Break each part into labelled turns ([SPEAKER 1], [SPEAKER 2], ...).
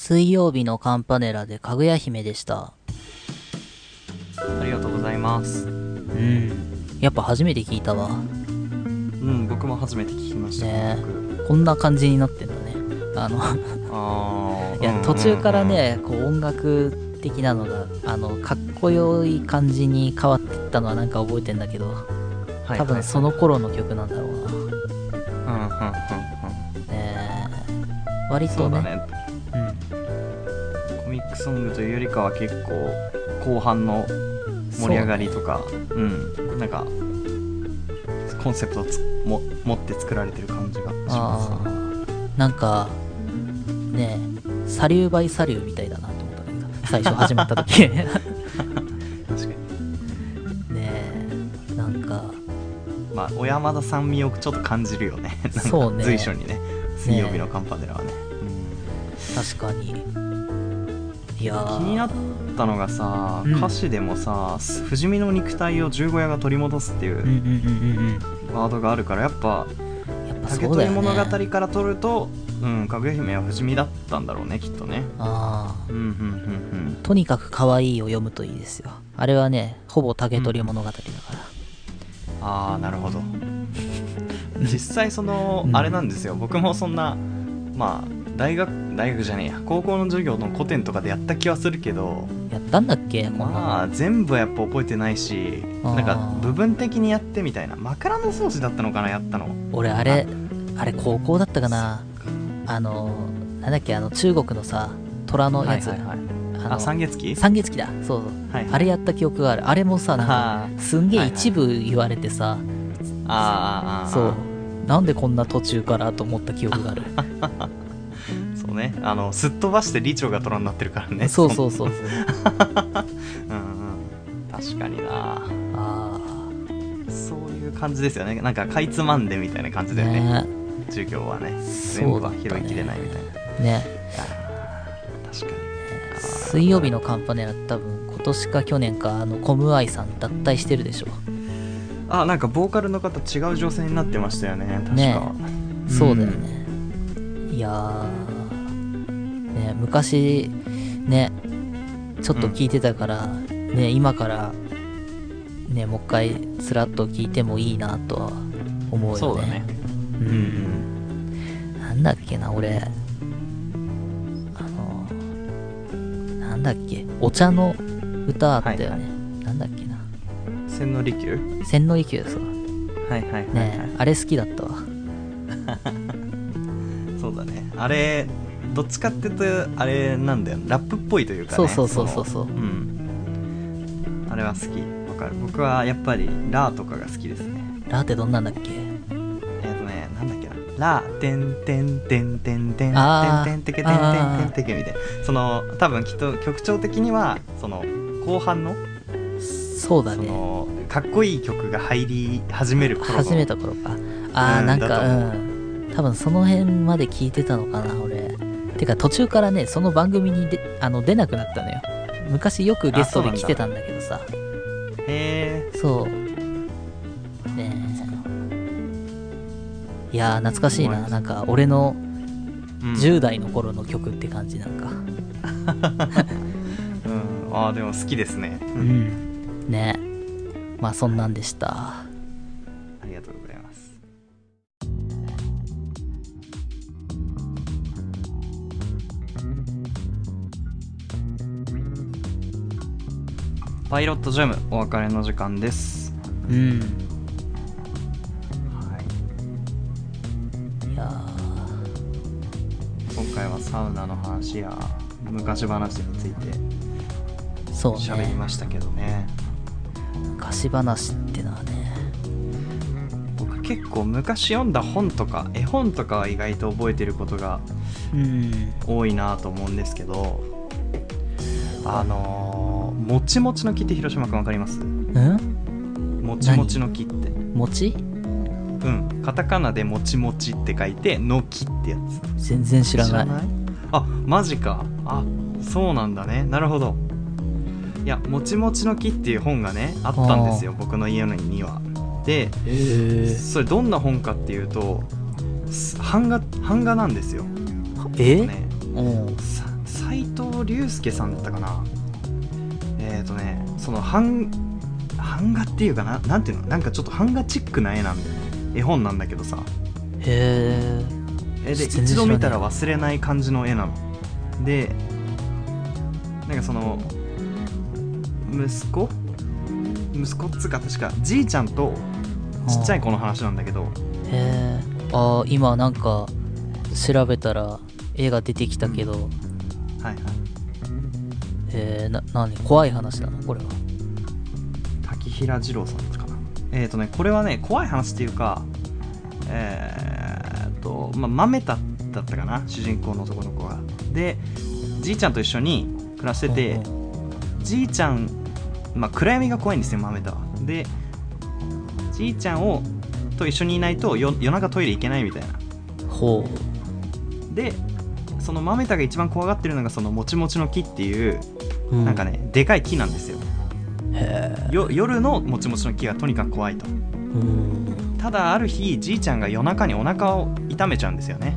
[SPEAKER 1] 水曜日のカンパネラでかぐや姫でした。
[SPEAKER 2] ありがとうございます。
[SPEAKER 1] うん。やっぱ初めて聞いたわ。
[SPEAKER 2] うん、僕も初めて聞きました。
[SPEAKER 1] ね
[SPEAKER 2] 僕
[SPEAKER 1] こんな感じになってんだね。あの、
[SPEAKER 2] あー
[SPEAKER 1] いや、途中から、ね、こう音楽的なのが、あの、かっこよい感じに変わっていったのはなんか覚えてんだけど、
[SPEAKER 2] うんうんうん
[SPEAKER 1] 多分その頃の曲なんだろうな。
[SPEAKER 2] はいはいはいうんうんうんうん
[SPEAKER 1] ね割とね、
[SPEAKER 2] そうだね。コミックソングというよりかは結構後半の
[SPEAKER 1] うん。
[SPEAKER 2] 盛り上がりとかうん、なんかコンセプトをつも持って作られてる感じがしま
[SPEAKER 1] ああなんかねえサリューバイサリューみたいだなと思ったんだけど最初始まった時。ね
[SPEAKER 2] す確かに。
[SPEAKER 1] えなんか。
[SPEAKER 2] まあ小山田さん味をちょっと感じるよね。
[SPEAKER 1] そうね。
[SPEAKER 2] 随所にね水曜日のカンパネラはね。
[SPEAKER 1] 確かにいやー。
[SPEAKER 2] 気になったのがさ、
[SPEAKER 1] うん。
[SPEAKER 2] 歌詞でもさ「不死身の肉体を十五夜が取り戻す」っていう
[SPEAKER 1] うんうんうんうん
[SPEAKER 2] ワードがあるからやっぱ竹取物語
[SPEAKER 1] ね
[SPEAKER 2] から取ると、うん、かぐや姫は不死身だったんだろうねきっとね。
[SPEAKER 1] ああ
[SPEAKER 2] うんうんうん
[SPEAKER 1] とにかく可愛いを読むといいですよ。あれはねほぼ竹取物語だから、
[SPEAKER 2] うん。ああなるほど。実際その、
[SPEAKER 1] うん。
[SPEAKER 2] あれなんですよ。僕もそんなまあ大学大学じゃねえや。高校の授業の古典とかでやった気はするけど。
[SPEAKER 1] やったんだっけ？こんなの、
[SPEAKER 2] まあ全部はやっぱ覚えてないし
[SPEAKER 1] あー。
[SPEAKER 2] なんか部分的にやってみたいな。枕草子だったのかなやったの。
[SPEAKER 1] 俺あれあれ高校だったかな。あのなんだっけ？あの中国のさ虎のやつ、
[SPEAKER 2] はいはいはい。
[SPEAKER 1] あの
[SPEAKER 2] あ三月期？
[SPEAKER 1] 三月期だ。そうそう。
[SPEAKER 2] はい
[SPEAKER 1] あれやった記憶がある。あれもさなんか
[SPEAKER 2] あー。
[SPEAKER 1] すんげえ一部言われてさ、
[SPEAKER 2] あーあーあー。
[SPEAKER 1] そう。なんでこんな途中からと思った記憶がある
[SPEAKER 2] ね。あのすっ飛ばして李長が虎になってるからね。
[SPEAKER 1] そうそうそうそう。
[SPEAKER 2] うんうん。確かにな。
[SPEAKER 1] あ
[SPEAKER 2] そういう感じですよね。なんかかいつまんでみたいな感
[SPEAKER 1] あ
[SPEAKER 2] じだよね。
[SPEAKER 1] ね。
[SPEAKER 2] 授業はね。
[SPEAKER 1] そ
[SPEAKER 2] 全部は拾いきれないみたいな。
[SPEAKER 1] ね。
[SPEAKER 2] 確かに
[SPEAKER 1] 水曜日のカンパネラ多分今年か去年かあのコムアイさん脱退してるでしょ。
[SPEAKER 2] あなんかボーカルの方違う女性になってましたよね。確か、
[SPEAKER 1] ね。
[SPEAKER 2] ん
[SPEAKER 1] そうだよね、いやーね昔ねちょっと聞いてたから、ね今からねもう一回スラッと聞いてもいいなとは思うよね。
[SPEAKER 2] そうだね。
[SPEAKER 1] う
[SPEAKER 2] うん。ん
[SPEAKER 1] なんだっけな俺。あのなんだっけ。お茶の歌あったよね、
[SPEAKER 2] はい
[SPEAKER 1] なんだっけな。
[SPEAKER 2] 千利休？
[SPEAKER 1] 千利休そう。
[SPEAKER 2] はいはいはい、はい。
[SPEAKER 1] ねあれ好きだったわ。
[SPEAKER 2] そうだね。あれどっちかっていうとあれなんだよラップっぽいというかね。
[SPEAKER 1] そうそうそうそうそう。
[SPEAKER 2] のうん。あれは好き。わかる。僕はやっぱりラーとかが好きですね。
[SPEAKER 1] ラーってどんなんだっけ？
[SPEAKER 2] えっ、とねなんだっけな。ラーてんてんてんてんてんてんてんてけてんてんてんてけみたいなその多分きっと曲調的にはその後半のそ
[SPEAKER 1] そうだね
[SPEAKER 2] のかっこいい曲が入り始める頃の
[SPEAKER 1] 始めた頃かああ、
[SPEAKER 2] うん
[SPEAKER 1] なんか
[SPEAKER 2] う
[SPEAKER 1] ん多分その辺まで聞いてたのかな俺てか途中からねその番組にであの出なくなったのよ。昔よくゲストで来てたんだけどさ。
[SPEAKER 2] へえ。
[SPEAKER 1] そう。ねえ。いやー懐かしいな。なんか俺の
[SPEAKER 2] うん。
[SPEAKER 1] 10代の頃の曲って感じなんか。
[SPEAKER 2] うん。ああでも好きですね。
[SPEAKER 1] うん。ねまあそんなんでした
[SPEAKER 2] パイロットジャムお別れの時間です。
[SPEAKER 1] うん。
[SPEAKER 2] はい。
[SPEAKER 1] いや
[SPEAKER 2] 今回はサウナの話や昔話について
[SPEAKER 1] ーそうね。
[SPEAKER 2] 喋りましたけどね。
[SPEAKER 1] 昔話ってのはね。
[SPEAKER 2] 僕結構昔読んだ本とか絵本とかは意外と覚えてることが
[SPEAKER 1] うん。
[SPEAKER 2] 多いなと思うんですけどあのー、もちもちの木って広島くんわかります？
[SPEAKER 1] うん
[SPEAKER 2] もちもちの木って。
[SPEAKER 1] 餅？
[SPEAKER 2] うん。カタカナでもちもちって書いての木ってやつ。
[SPEAKER 1] 全然知らない。
[SPEAKER 2] あマジか。あそうなんだね。なるほど。いやもちもちの木っていう本がねあったんですよ僕の家には。でそれどんな本かっていうとす版画版画なんですよ。
[SPEAKER 1] え？
[SPEAKER 2] ね
[SPEAKER 1] う。ん
[SPEAKER 2] さ斎藤隆介さんだったかなえっ、ー、とねその版版画っていうかななんていうのなんかちょっと版画チックな絵なんだよ絵本なんだけどさ。
[SPEAKER 1] へ
[SPEAKER 2] えで一度見た
[SPEAKER 1] 知ら
[SPEAKER 2] 忘れない感じの絵なの。でなんかその息子？息子っつうか確かじいちゃんと
[SPEAKER 1] え
[SPEAKER 2] ちっちゃい子の話なんだけど。
[SPEAKER 1] へえあー今なんか調べたら絵が出てきたけど、
[SPEAKER 2] はいはい
[SPEAKER 1] えー、な何？怖い話なのこれは。
[SPEAKER 2] 滝平次郎さんかな。えっ、ー、とねこれはね怖い話っていうかえー、とまあ豆田だったかな主人公の男の子がでじいちゃんと一緒に暮らしててじいちゃんまあ暗闇が怖いんですよ豆田は。でじいちゃんをと一緒にいないとよ夜中トイレ行けないみたいな。
[SPEAKER 1] ほ
[SPEAKER 2] でその豆田が一番怖がってるのがそのもちもちの木っていう
[SPEAKER 1] う、う
[SPEAKER 2] なんかねでかい木なんですよ。
[SPEAKER 1] へえ
[SPEAKER 2] よ夜のもちもちの木がとにかく怖いと。
[SPEAKER 1] うん。
[SPEAKER 2] ただある日じいちゃんが夜中にお腹を痛めちゃうんですよね。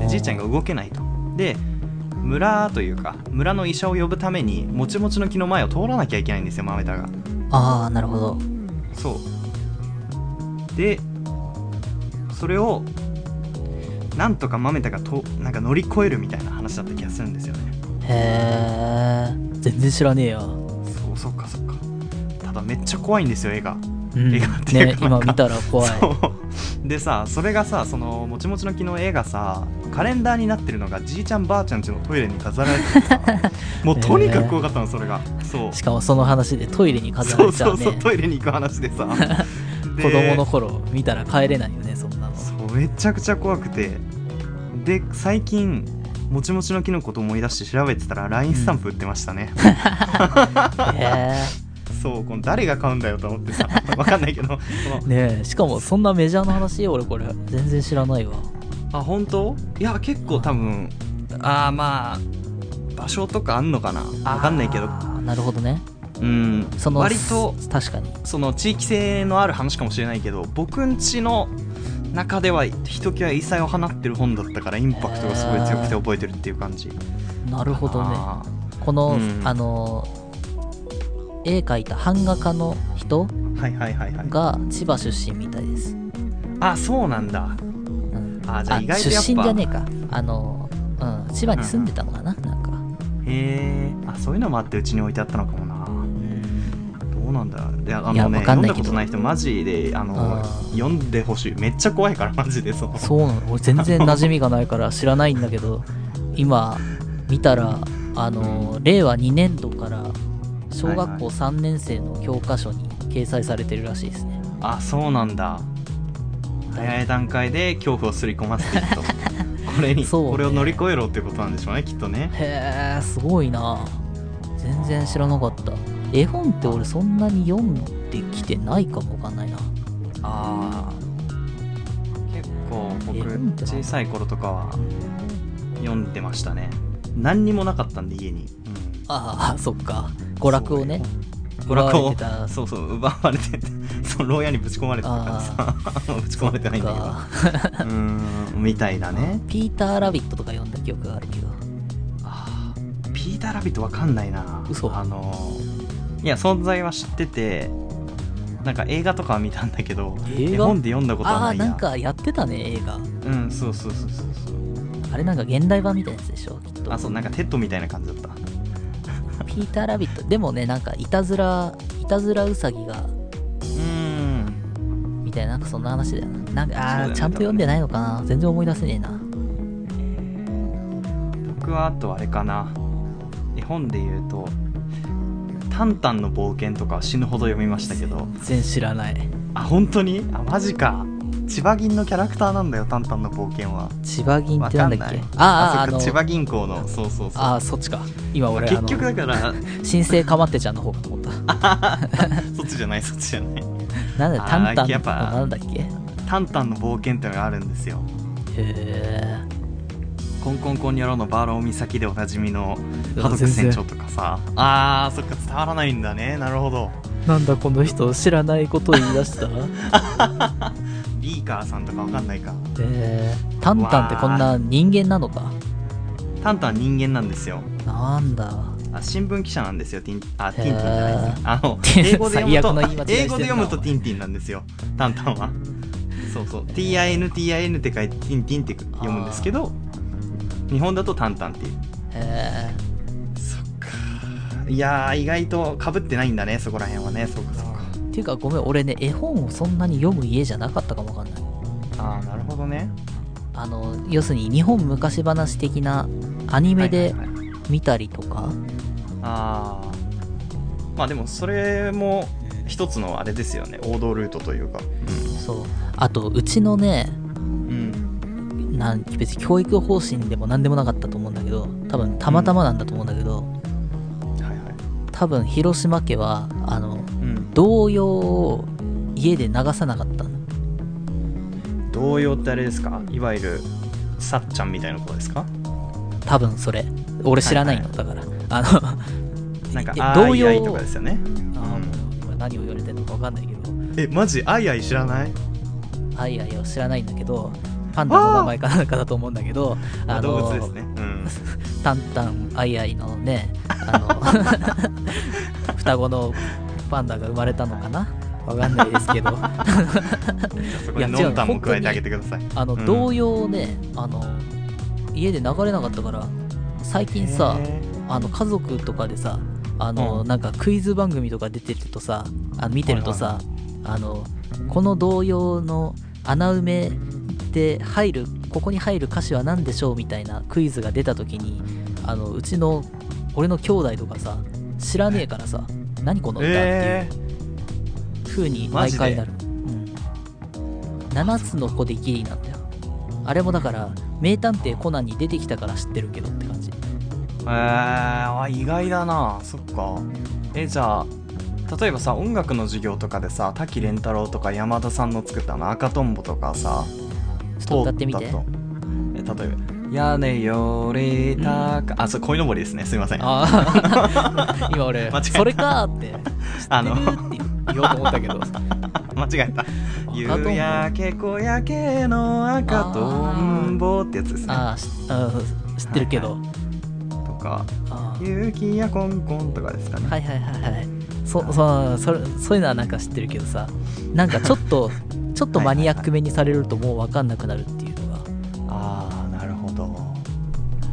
[SPEAKER 2] でじいちゃんが動けないと。で村というか村の医者を呼ぶためにもちもちの木の前を通らなきゃいけないんですよ豆田が。
[SPEAKER 1] ああなるほど。
[SPEAKER 2] そう。でそれをなんとか豆田がとなんか乗り越えるみたいな話だった気がするんですよね。
[SPEAKER 1] へえ全然知らねえよ、
[SPEAKER 2] そうそっかそっか。ただめっちゃ怖いんですよ絵が。
[SPEAKER 1] うん、
[SPEAKER 2] 絵がっていう
[SPEAKER 1] ね今見たら怖い。
[SPEAKER 2] そう。でさそれがさそのもちもちの木の絵がさカレンダーになってるのがじいちゃんばあちゃんちのトイレに飾られててさ もうとにかく怖かったのそれが。そう。
[SPEAKER 1] しかもその話でトイレに飾ら
[SPEAKER 2] そう
[SPEAKER 1] れちゃうね
[SPEAKER 2] そうそうトイレに行く話でさ。で
[SPEAKER 1] 子供の頃見たら帰れないよねそんなの。
[SPEAKER 2] そうめちゃくちゃ怖くて。で最近もちもちの木のこと思い出して調べてたら LINE スタンプ売ってましたね、
[SPEAKER 1] へ
[SPEAKER 2] そうこの誰が買うんだよと思ってさ わかんないけど。
[SPEAKER 1] ねえしかもそんなメジャーな話俺これ全然知らないわ。
[SPEAKER 2] あ本当？いや結構多分ああまあ場所とかあんのかな？わかんないけど。
[SPEAKER 1] なるほどね。
[SPEAKER 2] うん。
[SPEAKER 1] その
[SPEAKER 2] 割と
[SPEAKER 1] 確かに。
[SPEAKER 2] その地域性のある話かもしれないけど僕んちの中ではひときわ異彩を放ってる本だったからインパクトがすごい強くて覚えてるっていう感じ。
[SPEAKER 1] なるほどね。
[SPEAKER 2] あ
[SPEAKER 1] この、
[SPEAKER 2] うん。
[SPEAKER 1] あの絵描いた版画家の人が千葉出身みたいです、
[SPEAKER 2] あそうなんだ。
[SPEAKER 1] うん、
[SPEAKER 2] あじゃあ意外と
[SPEAKER 1] 出身じゃねえか。あの、うん、千葉に住んでたのかな、なんか。
[SPEAKER 2] へえあそういうのもあってうちに置いてあったのかもなどうなんだ？いやあのね
[SPEAKER 1] わかんないけど。
[SPEAKER 2] 読んだことない人マジであの読んでほしい。めっちゃ怖いから マジでその
[SPEAKER 1] そうなの。俺全然馴染みがないから知らないんだけど今見たらあの令和2年度から小学校3年生の教科書に掲載されてるらしいですね、
[SPEAKER 2] あそうなんだ。早い段階で恐怖をすり込ませていくと。これに、
[SPEAKER 1] ね。
[SPEAKER 2] これを乗り越えろってことなんでしょうねきっとね。
[SPEAKER 1] へえすごいな。全然知らなかった絵本って俺そんなに読んできてないかもわかんないな。
[SPEAKER 2] ああ結構僕小さい頃とかは読んでましたね。何にもなかったんで家に、
[SPEAKER 1] ああそっか。娯楽をね。
[SPEAKER 2] 娯楽をそうそう奪われて そう牢屋にぶち込まれてたからさ。ぶち込まれてないんだけど。
[SPEAKER 1] か。
[SPEAKER 2] うーんみたいなね。
[SPEAKER 1] ピーター・ラビットとか読んだ記憶があるけど。
[SPEAKER 2] あーピーター・ラビットわかんないな。
[SPEAKER 1] 嘘。
[SPEAKER 2] あのいや存在は知っててなんか映画とかは見たんだけど絵本で読んだことは
[SPEAKER 1] ああ
[SPEAKER 2] ないや。
[SPEAKER 1] なんかやってたね映画。
[SPEAKER 2] うんそうそうそうそうそう。
[SPEAKER 1] あれなんか現代版みたいなやつでしょきっと。
[SPEAKER 2] あそうなんかテッドみたいな感じだった。
[SPEAKER 1] ピーター・ラビット？でもねなんかいたずらいたずらウサギが
[SPEAKER 2] うーん。
[SPEAKER 1] みたいななんかそんな話だよな。なんかあ
[SPEAKER 2] ね。
[SPEAKER 1] ちゃんと読んでないのかな？全然思い出せねえな。
[SPEAKER 2] 僕はあとあれかな。絵本で言うと「タンタンの冒険」とかは死ぬほど読みましたけど。
[SPEAKER 1] 全然知らない。
[SPEAKER 2] あ本当に？あマジか。千葉銀のキャラクターなんだよタンタンの冒険は。
[SPEAKER 1] 千葉銀ってなんだっけ？ああ
[SPEAKER 2] そっか千葉銀行の。そうそうそう。
[SPEAKER 1] ああそっちか。今俺
[SPEAKER 2] 結局
[SPEAKER 1] あ
[SPEAKER 2] だから。
[SPEAKER 1] の新生かまってちゃんの方かと思った。
[SPEAKER 2] そっちじゃないそっちじゃない。
[SPEAKER 1] なんだタンタンの
[SPEAKER 2] やっぱ
[SPEAKER 1] なんだっけ？へ
[SPEAKER 2] タンタンの冒険ってのがあるんですよ。
[SPEAKER 1] え
[SPEAKER 2] コンコンコンニョロのバーロー岬でおなじみの
[SPEAKER 1] うわ
[SPEAKER 2] ハドク船長とかさ。あーそっか伝わらないんだね。なるほど。
[SPEAKER 1] なんだこの人知らないこと言い出した？
[SPEAKER 2] ビーカーさんとかわかんないか。
[SPEAKER 1] えー、タンタンってこんな人間なのか？
[SPEAKER 2] タンタンは人間なんですよ。
[SPEAKER 1] なんだ？
[SPEAKER 2] あ新聞記者なんですよティンあティンティンじゃないですね。あの 英語で英語で読むとティンティンなんですよ。タンタンは。そうそう。TINTIN って書いてティンティンって読むんですけど日本だとタンタンっていう。
[SPEAKER 1] へ
[SPEAKER 2] そっかいやー意外とかぶってないんだねそこら辺はね。そうかそうか。
[SPEAKER 1] えっていうかごめん俺ね絵本をそんなに読む家じゃなかったかもわかんない。
[SPEAKER 2] ああなるほどね。
[SPEAKER 1] あの要するに日本昔話的なアニメで
[SPEAKER 2] はいはいはい。
[SPEAKER 1] 見たりとか、
[SPEAKER 2] ああまあでもそれも一つのあれですよね。王道ルートというか。
[SPEAKER 1] そう。あとうちのね
[SPEAKER 2] うん、うん、
[SPEAKER 1] なん別に教育方針でも何でもなかったと思うんだけど多分たまたまなんだと思うんだけど、
[SPEAKER 2] はいはい。
[SPEAKER 1] 多分広島家はあの
[SPEAKER 2] うん。
[SPEAKER 1] 童謡を家で流さなかったの。
[SPEAKER 2] 童謡ってあれですか？いわゆるさっちゃんみたいなことですか？
[SPEAKER 1] 多分それ。俺知らないの、
[SPEAKER 2] はい
[SPEAKER 1] だから。あの
[SPEAKER 2] なんか
[SPEAKER 1] え
[SPEAKER 2] あーいあいとかですよね。
[SPEAKER 1] うこれ何を言われてるのか分かんないけど。
[SPEAKER 2] えマジ？あいあい知らない？
[SPEAKER 1] アイアイを知らないんだけどパンダの名前かなんかだと思うんだけどあの
[SPEAKER 2] 動物ですね。うん。
[SPEAKER 1] タンタンアイアイのねあの 双子のパンダが生まれたのかな？わかんないですけど。いや違う
[SPEAKER 2] タンも加えてあげてください。
[SPEAKER 1] あの
[SPEAKER 2] うん。
[SPEAKER 1] 童謡をねあの家で流れなかったから最近さ
[SPEAKER 2] へ
[SPEAKER 1] あの家族とかでさあの、
[SPEAKER 2] うん。
[SPEAKER 1] なんかクイズ番組とか出てるとさあ見てるとさ、あのこの童謡の穴埋めで入るここに入る歌詞は何でしょうみたいなクイズが出た時にあのうちの俺の兄弟とかさ知らねえからさ何この歌っていう
[SPEAKER 2] え
[SPEAKER 1] 風に毎回なる、うん、7つの子でギリなんだよ。あれもだから名探偵コナンに出てきたから知ってるけどって感じ。
[SPEAKER 2] ー、えー、あ意外だな。そっか。えじゃあ例えばさ音楽の授業とかでさ滝廉太郎とか山田さんの作ったあの赤とんぼとかさ
[SPEAKER 1] ちょっと歌ってみて。
[SPEAKER 2] 例えば「屋根より高」あそう鯉のぼりですね。すいません。
[SPEAKER 1] ああ 今俺それかーって
[SPEAKER 2] あの。
[SPEAKER 1] 言おうと思ったけど。
[SPEAKER 2] 間違えた「夕焼け小焼けの赤とんぼ」ってやつですね。
[SPEAKER 1] あーしうん知ってるけど、
[SPEAKER 2] とか「
[SPEAKER 1] あー。
[SPEAKER 2] 雪やコンコン」とかですかね、
[SPEAKER 1] はいはいはいはい。そそそれそういうのはなんか知ってるけどさ。なんかちょっとちょっとマニアックめにされるともう分かんなくなるっていうのが。
[SPEAKER 2] ああなるほど。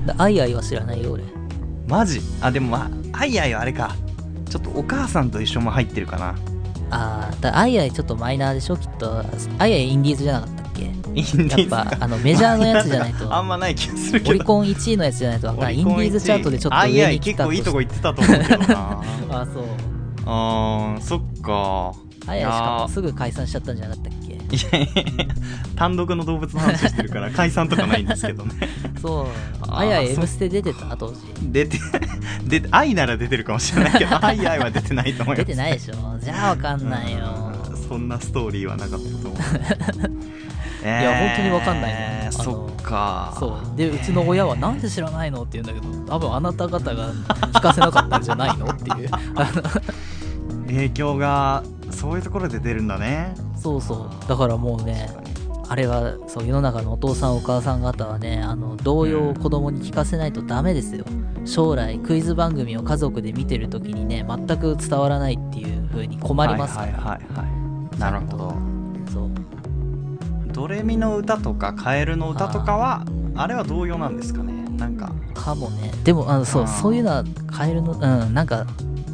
[SPEAKER 1] だアイアイは知らないよ俺。
[SPEAKER 2] マジ？あでもまあアイアイはあれか。ちょっとお母さんと一緒も入ってるかな。
[SPEAKER 1] ああだアイアイちょっとマイナーでしょ？きっとアイアイインディーズじゃなかったっけ？
[SPEAKER 2] インディーズ？
[SPEAKER 1] やっぱあのメジャーのやつじゃないと。
[SPEAKER 2] あんまない気がするけど。
[SPEAKER 1] オリコン1位のやつじゃないと分からんインディーズチャートでちょっと
[SPEAKER 2] アイアイ
[SPEAKER 1] 上に来た
[SPEAKER 2] 結構いいとこ行ってたと思うけどな。
[SPEAKER 1] あそう。
[SPEAKER 2] あーそっか。
[SPEAKER 1] アイアイしかも
[SPEAKER 2] い
[SPEAKER 1] すぐ解散しちゃったんじゃなかったっけ？
[SPEAKER 2] やいやいや単独の動物の話してるから 解散とかないんですけどね。
[SPEAKER 1] そう。
[SPEAKER 2] あー
[SPEAKER 1] アイアイ
[SPEAKER 2] そ
[SPEAKER 1] M ステ出てた当時
[SPEAKER 2] 出て出て愛なら出てるかもしれないけどアイアイは出てないと思います。
[SPEAKER 1] 出てないでしょ。じゃあ分かんないよ。
[SPEAKER 2] うんそんなストーリーはなかったと思う。い
[SPEAKER 1] いや本当にわかんないのあの
[SPEAKER 2] そっか。
[SPEAKER 1] そう。でうちの親はなんで知らないのって言うんだけど多分あなた方が聞かせなかったんじゃないのっていう。
[SPEAKER 2] 影響がそういうところで出るんだね
[SPEAKER 1] そうそう。だからもうねあれはそう世の中のお父さんお母さん方はねあの童謡を子供に聞かせないとダメですよ。将来クイズ番組を家族で見てる時にね全く伝わらないっていう風に困りますから、
[SPEAKER 2] はいはいはいはい。なるほど。
[SPEAKER 1] そう。
[SPEAKER 2] ドレミの歌とかカエルの歌とかはあれは同様なんですかね？なんか。
[SPEAKER 1] かもね。でもあのそうそういうのはカエルのうんなんか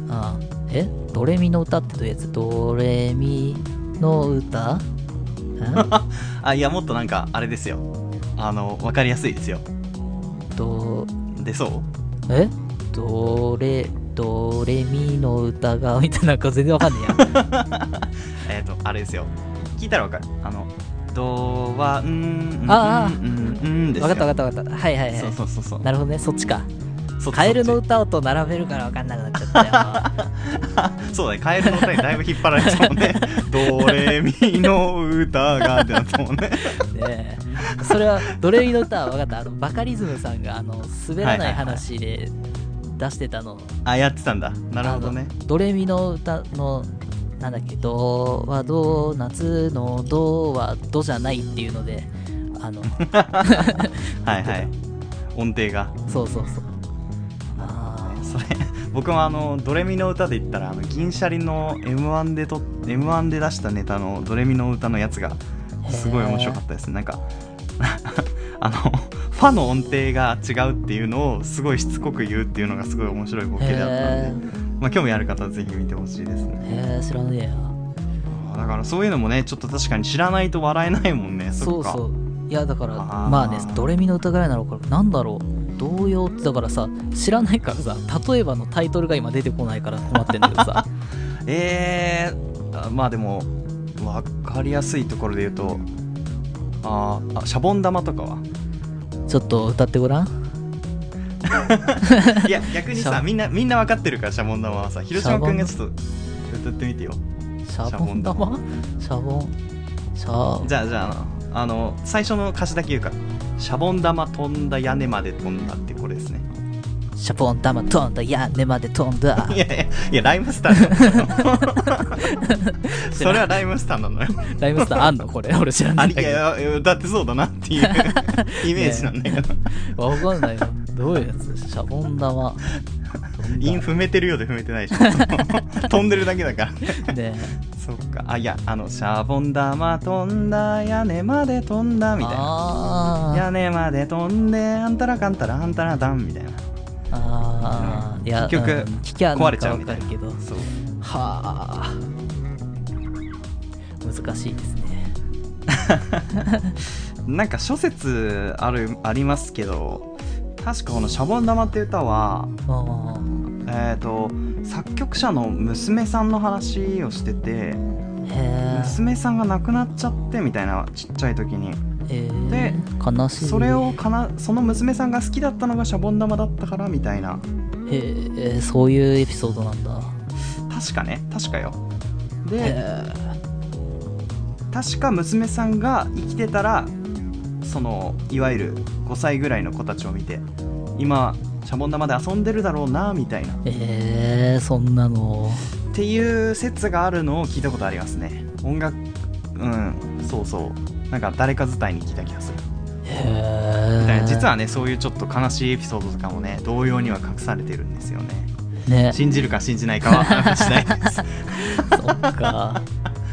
[SPEAKER 1] あえ？ドレミの歌ってどういうやつ？ドレミの歌？ん
[SPEAKER 2] あいやもっとなんかあれですよ。あの分かりやすいですよ。
[SPEAKER 1] ド
[SPEAKER 2] でそう？
[SPEAKER 1] え？ドレドレミの歌がみたいななんか全然わかんねえや
[SPEAKER 2] えっ、とあれですよ。聞いたら分かる。あのドはんん
[SPEAKER 1] ああ。
[SPEAKER 2] んんんですよ。
[SPEAKER 1] わかったわかったわかった。はいはいはい。
[SPEAKER 2] そうそうそうそう。
[SPEAKER 1] なるほどね。そっちか。
[SPEAKER 2] そ
[SPEAKER 1] カエルの歌と並べるからわかんなくなっちゃったよ。
[SPEAKER 2] ち そうだねカエルの歌にだいぶ引っ張られてたもんね。ドレミの歌がってなったもんね。
[SPEAKER 1] ね。えそれはドレミの歌は分かった。あのバカリズムさんがあの滑らない話で出してたの、
[SPEAKER 2] あやってたんだ。なるほどね。
[SPEAKER 1] ドレミの歌のなんだっけドはド夏のドはドじゃないっていうのであの。
[SPEAKER 2] はいはい。音程が。
[SPEAKER 1] そうそうそう
[SPEAKER 2] 僕もあのドレミの歌で言ったらあの銀シャリの m 1でと m 1で出したネタのドレミの歌のやつがすごい面白かったですなんか あのファの音程が違うっていうのをすごいしつこく言うっていうのがすごい面白いボケであった
[SPEAKER 1] へ
[SPEAKER 2] ので、まあ、興味ある方はぜひ見てほしいですね。
[SPEAKER 1] へえ知らねえや。
[SPEAKER 2] だからそういうのもねちょっと確かに知らないと笑えないもんね
[SPEAKER 1] そうそう。いやだからまあねドレミの歌ぐらいなのかなんだろう童謡ってだからさ知らないからさ例えばのタイトルが今出てこないから困ってんだけどさ。
[SPEAKER 2] えー、あまあでも分かりやすいところで言うとあーあシャボン玉とかは？
[SPEAKER 1] ちょっと歌ってごらん。
[SPEAKER 2] いや逆にさみんなみんな分かってるからシャボン玉はさ。広島君がちょっと歌ってみてよ。
[SPEAKER 1] シャボン玉？シャボンシャ
[SPEAKER 2] じゃあじゃああのあの最初の歌詞だけ言うからシャボン玉飛んだ屋根まで飛んだってこれですね。
[SPEAKER 1] シャボン玉飛んだ屋根まで飛んだ。
[SPEAKER 2] いやいやいやライムスターなの。それはライムスターなのよ。
[SPEAKER 1] ライムスターあんのこれ？俺知らない。
[SPEAKER 2] いやいや歌ってそうだなっていう イメージなんだけど、
[SPEAKER 1] ど。わかんないよ。どういうやつ？シャボン玉
[SPEAKER 2] イン踏めてるようで踏めてないでし。ょ 飛んでるだけだから。
[SPEAKER 1] ね
[SPEAKER 2] そっか。あいやあのシャボン玉飛んだ屋根まで飛んだみたいな。屋根まで飛んであんたらかんたらあんたらだんみたいな。
[SPEAKER 1] あー。いや
[SPEAKER 2] 結局
[SPEAKER 1] うん。聞きゃなん
[SPEAKER 2] 壊れちゃ
[SPEAKER 1] か
[SPEAKER 2] うみたいな。そう。
[SPEAKER 1] はあ。難しいですね。
[SPEAKER 2] なんか諸説あるありますけど確かこの「シャボン玉」って歌は
[SPEAKER 1] あ
[SPEAKER 2] えっ、と作曲者の娘さんの話をしてて娘さんが亡くなっちゃってみたいなちっちゃい時に。
[SPEAKER 1] えー
[SPEAKER 2] でそれをかなその娘さんが好きだったのがシャボン玉だったからみたいな。
[SPEAKER 1] へえそういうエピソードなんだ。
[SPEAKER 2] 確かね確かよ。
[SPEAKER 1] へ
[SPEAKER 2] で
[SPEAKER 1] え。
[SPEAKER 2] 確か娘さんが生きてたらそのいわゆる5歳ぐらいの子たちを見て今シャボン玉で遊んでるだろうなみたいな。っ
[SPEAKER 1] えー、そんなの。
[SPEAKER 2] ていう説があるのを聞いたことありますね。音楽うんそうそう。なんか誰か伝いに聞いた気がする。
[SPEAKER 1] へえ
[SPEAKER 2] みたいな。実はねそういうちょっと悲しいエピソードとかもね同様には隠されてるんですよね。
[SPEAKER 1] ね。
[SPEAKER 2] 信じるか信じないかは話しないです、
[SPEAKER 1] そっか。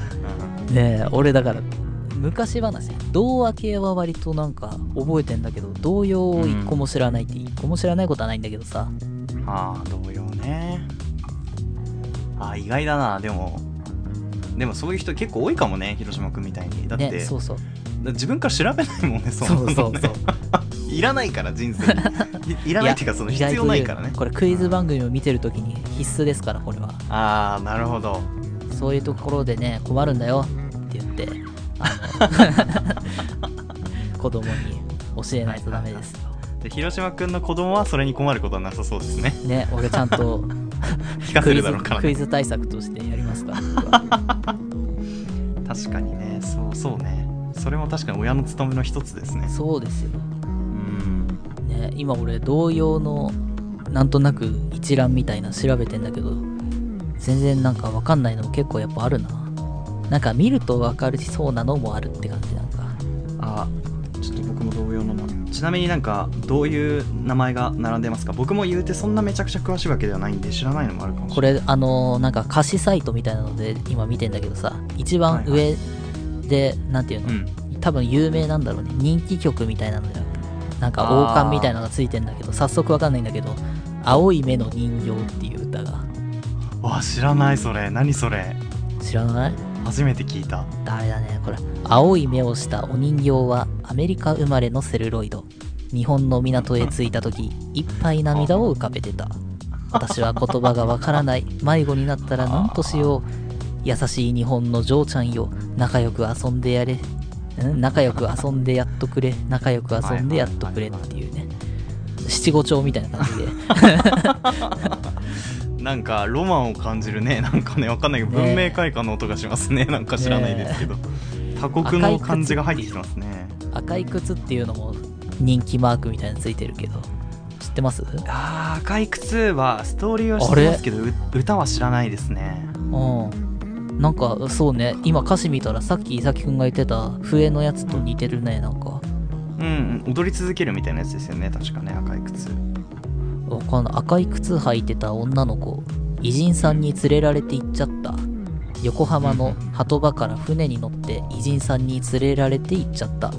[SPEAKER 1] ねえ俺だから昔話童話系は割となんか覚えてんだけど童謡を一個も知らないって一個も知らないことはないんだけどさ。
[SPEAKER 2] ああ同様ね。あー意外だな。でもでもそういう人結構多いかもね広島君みたいに。だって、
[SPEAKER 1] ねそうそう。
[SPEAKER 2] 自分から調べないもんねそんなのね。
[SPEAKER 1] そうそう
[SPEAKER 2] いらないから人生に。いいらないっていうかその必要ないからね。
[SPEAKER 1] これクイズ番組を見てるときに必須ですからこれは。
[SPEAKER 2] ああなるほど。
[SPEAKER 1] そういうところでね困るんだよって言って 子供に教えないとダメです。よ
[SPEAKER 2] で広島君の子供はそれに困ることはなさそうですね。
[SPEAKER 1] ね俺ちゃんと クイズクイズ対策としてやりますから。
[SPEAKER 2] 確かにね。そうそうね。それも確かに親の務めの一つですね。
[SPEAKER 1] そうですよ。
[SPEAKER 2] うん。
[SPEAKER 1] ね今俺同様のなんとなく一覧みたいな調べてんだけど全然なんかわかんないのも結構やっぱあるななんか見るとわかりそうなのもあるって感じなんか。
[SPEAKER 2] あちょっと僕も同様のなちなみになんかどういう名前が並んでますか？僕も言うてそんなめちゃくちゃ詳しいわけではないんで知らないのもあるかもし
[SPEAKER 1] こ
[SPEAKER 2] れない。
[SPEAKER 1] れあのーなんか歌詞サイトみたいなので今見てんだけどさ一番上で、なんていうの、
[SPEAKER 2] うん。
[SPEAKER 1] 多分有名なんだろうね。人気曲みたいなのでなんか王冠みたいなのがついてんだけど早速わかんないんだけど「青い目の人形」っていう歌が。
[SPEAKER 2] わ知らないそれ。何それ？
[SPEAKER 1] 知らない？
[SPEAKER 2] 初めて聞いた。
[SPEAKER 1] ダメだねこれ。青い目をしたお人形はアメリカ生まれのセルロイド。日本の港へ着いた時いっぱい涙を浮かべてた。私は言葉がわからない。迷子になったら何としよう。優しい日本の嬢ちゃんよ。仲良く遊んでやれ。ん？仲良く遊んでやっとくれ。仲良く遊んでやっとくれっていうね。七五調みたいな感じで
[SPEAKER 2] なんかロマンを感じるね。なんかねわかんないけど
[SPEAKER 1] ね。
[SPEAKER 2] 文明開化の音がしますね。なんか知らないですけど、他国の感じが入ってきてますね。
[SPEAKER 1] 赤い靴っていうのも人気マークみたいなのついてるけど。知ってます？
[SPEAKER 2] あー赤い靴はストーリーは知ってますけどう歌は知らないですね。
[SPEAKER 1] うん。なんか、そうね、今歌詞見たらさっき伊崎くんが言ってた笛のやつと似てるね、なんか。
[SPEAKER 2] うん。踊り続けるみたいなやつですよね確かね赤い靴
[SPEAKER 1] わかんない赤い靴履いてた女の子偉人さんに連れられて行っちゃった。横浜の鳩場から船に乗って偉人さんに連れられて行っちゃった。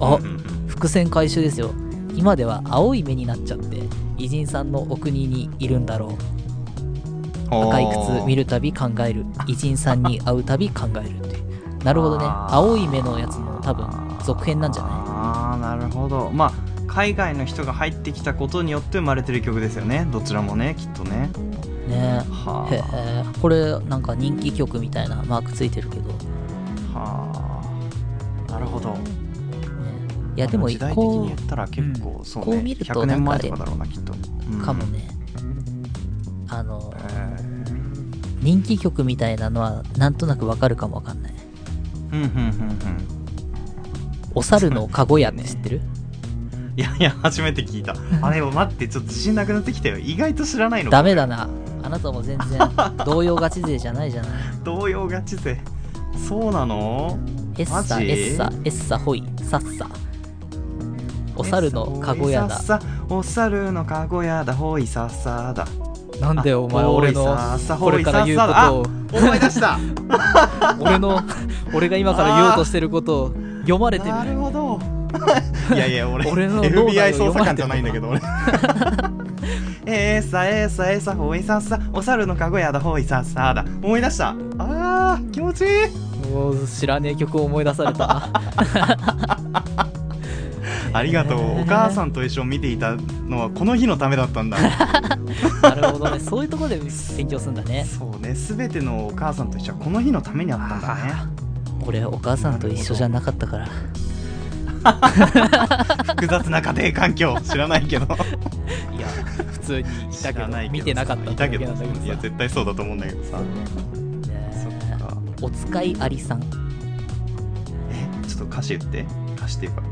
[SPEAKER 1] あ伏線回収ですよ。今では青い目になっちゃって偉人さんのお国にいるんだろう。赤い靴見るたび考える。偉人さんに会うたび考えるってなるほどね。青い目のやつの多分続編なんじゃない？
[SPEAKER 2] ああなるほど。まあ海外の人が入ってきたことによって生まれてる曲ですよね。どちらもねきっとね。
[SPEAKER 1] ね。
[SPEAKER 2] は
[SPEAKER 1] へえ。これなんか人気曲みたいなマークついてるけど、
[SPEAKER 2] はあ。なるほど。
[SPEAKER 1] いやでも
[SPEAKER 2] 時代的
[SPEAKER 1] こ
[SPEAKER 2] に言ったら結構、
[SPEAKER 1] うん。
[SPEAKER 2] そうね
[SPEAKER 1] こう見ると
[SPEAKER 2] 100年前とかだろうなきっと、
[SPEAKER 1] うかもね。あの
[SPEAKER 2] へ
[SPEAKER 1] 人気曲みたいなのはなんとなくわかるかもわかんない
[SPEAKER 2] ーうんうんうんうん
[SPEAKER 1] お猿のカゴ屋って知ってる
[SPEAKER 2] いやいや初めて聞いた。あれ待ってちょっと自信なくなってきたよ。意外と知らないの
[SPEAKER 1] ダメだな。あなたも全然 動揺ガチ勢じゃないじゃない。
[SPEAKER 2] 動揺ガチ勢。そうなの？
[SPEAKER 1] エッサエッサエッサホイ。サッサ。お猿のカゴ屋だ。
[SPEAKER 2] お猿のカゴ屋だ。ほいさっさだ。
[SPEAKER 1] なんでお前
[SPEAKER 2] あ
[SPEAKER 1] 俺のこれから言うことを。
[SPEAKER 2] 思い出した。
[SPEAKER 1] 俺の俺が今から言おうとしてることを読まれてる。
[SPEAKER 2] なるほどいやいや俺
[SPEAKER 1] 俺の
[SPEAKER 2] FBI
[SPEAKER 1] を
[SPEAKER 2] 捜査官じゃないんだけど。俺えーさえーさえーさほいさっさお猿のカゴ屋だほいさっさだ。思い出した。あー気持ちいい。
[SPEAKER 1] もう知らねえ曲を思い出されたな。
[SPEAKER 2] ありがとう、
[SPEAKER 1] ねえ
[SPEAKER 2] お母さんと一緒に見ていたのはこの日のためだったんだ。
[SPEAKER 1] なるほどね。そういうところで勉強するんだね。
[SPEAKER 2] そうね。全てのお母さんと一緒はこの日のためにあったんだね。
[SPEAKER 1] 俺お母さんと一緒じゃなかったから
[SPEAKER 2] 複雑な家庭環境知らないけど。
[SPEAKER 1] いや普通にいたけど見てなかった
[SPEAKER 2] いたけど
[SPEAKER 1] だけなんだけどさ。
[SPEAKER 2] いや絶対そうだと思うんだけどさ。
[SPEAKER 1] ね
[SPEAKER 2] そっか。
[SPEAKER 1] お使いありさん。
[SPEAKER 2] え？ちょっと歌詞言って。歌詞っていうか、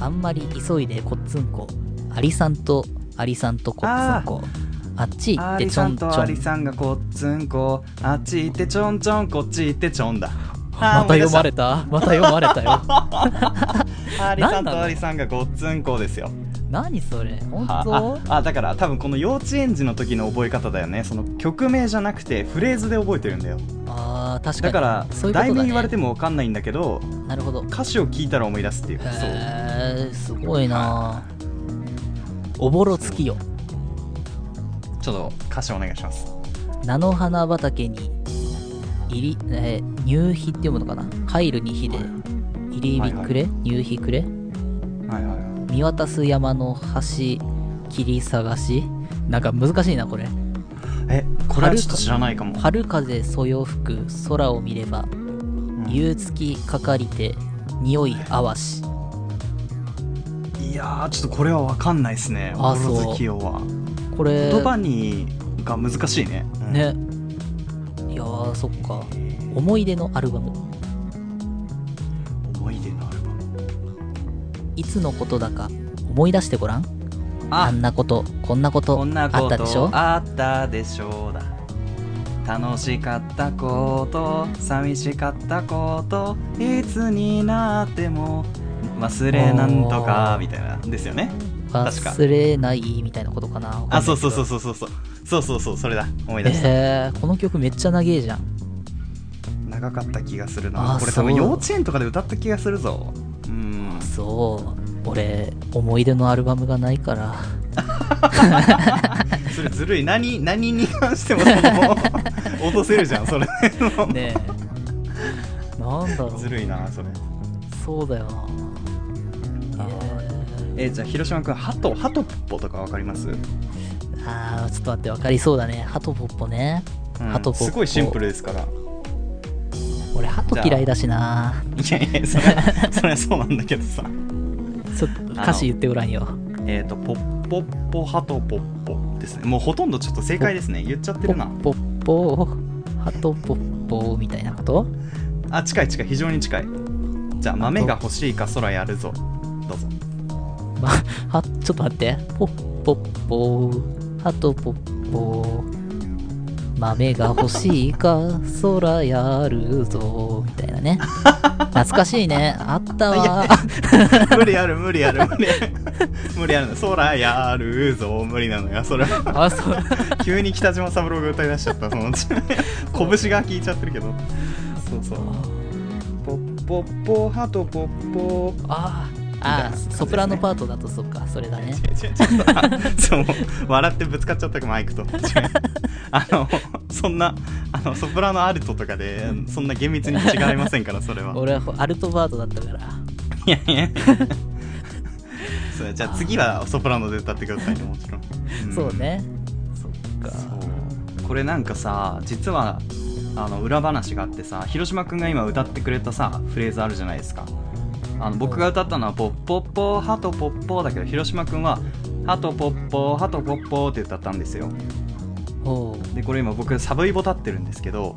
[SPEAKER 1] あんまり急いでこっつんこありさんとありさんとこっつんこあっち行
[SPEAKER 2] ア
[SPEAKER 1] ってちょ
[SPEAKER 2] ん
[SPEAKER 1] ちょん。
[SPEAKER 2] アリさんがこっつんこあっち行ってちょんちょん。こっち行ってちょんだ。
[SPEAKER 1] また読まれ
[SPEAKER 2] た？
[SPEAKER 1] た。また読まれたよ
[SPEAKER 2] アリさ
[SPEAKER 1] なん
[SPEAKER 2] とアリさんがごっつんこですよ。
[SPEAKER 1] 何それ？本
[SPEAKER 2] は
[SPEAKER 1] 当？
[SPEAKER 2] ああだから多分この幼稚園児の時の覚え方だよね。その曲名じゃなくてフレーズで覚えてるんだよ。
[SPEAKER 1] あー確かに。
[SPEAKER 2] だから
[SPEAKER 1] そういう
[SPEAKER 2] 題名言われても分かんないんだけど
[SPEAKER 1] なるほど。
[SPEAKER 2] 歌詞を聞いたら思い出すっていうそう。
[SPEAKER 1] へえすごいな。おぼろ月よ。
[SPEAKER 2] ちょっと歌詞お願いします。
[SPEAKER 1] 菜の花畑に入り、えー入日って読むのかな？入るに日で入り日くれ、入日くれ？
[SPEAKER 2] はいはいはい。
[SPEAKER 1] 見渡す山の端切り探し？なんか難しいなこれ。
[SPEAKER 2] えこれはちょっと知らないかも。
[SPEAKER 1] 春風そよ吹く空を見れば
[SPEAKER 2] うん。
[SPEAKER 1] 夕月かかりて匂いあわし。
[SPEAKER 2] いやーちょっとこれは分かんないですね
[SPEAKER 1] あそう。
[SPEAKER 2] 月夜は。
[SPEAKER 1] これ
[SPEAKER 2] 言葉にが難しいね、うん。
[SPEAKER 1] ね。いやーそっか。思い出のアルバム
[SPEAKER 2] い
[SPEAKER 1] つのことだか思い出してごらん。あ。
[SPEAKER 2] あ
[SPEAKER 1] んなことこんなことあったでしょ？
[SPEAKER 2] とあったでしょうだ。楽しかったこと寂しかったこといつになっても忘れなんとかみたいなですよね。
[SPEAKER 1] 忘れないみたいなことかな
[SPEAKER 2] あそうそうそう
[SPEAKER 1] う
[SPEAKER 2] そうそうそう。そうそうそうそれだ。思い出した、
[SPEAKER 1] えー、この曲めっちゃ長えじゃん。
[SPEAKER 2] 長かった気がするな。これ多分幼稚園とかで歌った気がするぞ。うん
[SPEAKER 1] そう俺思い出のアルバムがないから。
[SPEAKER 2] それずるい。何何に関してもその 落とせるじゃんそれ。
[SPEAKER 1] ねえ。なんだろう。
[SPEAKER 2] ずるいなそれ。
[SPEAKER 1] そうだよ。な
[SPEAKER 2] あ
[SPEAKER 1] え
[SPEAKER 2] えー。じゃあ広島君ハトハトポッポとかわかります、
[SPEAKER 1] ーあーちょっと待って分かりそうだね。ハトポッポね。
[SPEAKER 2] うん。
[SPEAKER 1] ハトポッポ。
[SPEAKER 2] すごいシンプルですから
[SPEAKER 1] 俺ハト嫌いだしな。い
[SPEAKER 2] やいやそれそれはそうなんだけどさ。
[SPEAKER 1] ちょっと歌詞言ってごらんよ。
[SPEAKER 2] えっ、とポッポッポハトポッポですね。もうほとんどちょっと正解ですね。言っちゃって
[SPEAKER 1] ポ
[SPEAKER 2] るな。
[SPEAKER 1] ッポッポハトポッポみたいなこと？
[SPEAKER 2] あ近い近い。非常に近い。じゃあ豆が欲しいか空やるぞ。どうぞ。
[SPEAKER 1] ま はちょっと待って。ポッポッポハトポッポ豆が欲しいか空やるぞみたいなね。懐かしいね。あったわ。
[SPEAKER 2] 無理ある無理ある。無理。ある無理あるの。空やるぞ無理なのよそれは。
[SPEAKER 1] あそう。
[SPEAKER 2] 急に北島三郎が歌い出しちゃったそのうち。拳が効いちゃってるけど。そうそう。ポッポッポハトポッポ
[SPEAKER 1] あー。あーソプラノパートだとそっかそれだね。
[SPEAKER 2] 違う違う違う。あそう。笑ってぶつかっちゃったかマイクと。あのそんなあのソプラノアルトとかでそんな厳密に違いませんからそれは。
[SPEAKER 1] 俺はアルトバートだったから。
[SPEAKER 2] いやいや。そうじゃあ次はソプラノで歌ってくださいねもちろん、ん。
[SPEAKER 1] そうね。そっか。
[SPEAKER 2] そう。これなんかさ実はあの裏話があってさ広島くんが今歌ってくれたさフレーズあるじゃないですか。あの僕が歌ったのは「ポッポッポーハトポッポー」だけど広島くんは「ハトポッポーハトポッポー」って歌ったんですよでこれ今僕サブイボ立ってるんですけど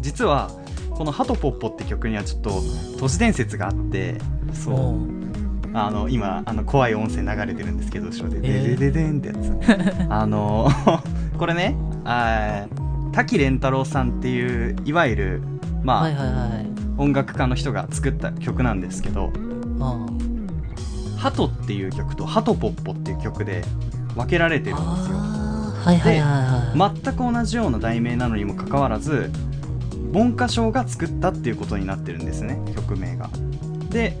[SPEAKER 2] 実はこの「ハトポッポ」って曲にはちょっと都市伝説があってそう。あの今あの怖い音声流れてるんですけど後ろで「
[SPEAKER 1] えー。
[SPEAKER 2] デデデデン」ってやつ。あの これね滝廉太郎さんっていういわゆるまあ、
[SPEAKER 1] はいはいはい
[SPEAKER 2] 音楽家の人が作った曲なんですけど
[SPEAKER 1] あ「
[SPEAKER 2] ハト」っていう曲と「ハトポッポ」っていう曲で分けられてるんですよ
[SPEAKER 1] はいはいはいはい、
[SPEAKER 2] 全く同じような題名なのにもかかわらず文科省が作ったっていうことになってるんですね曲名が。で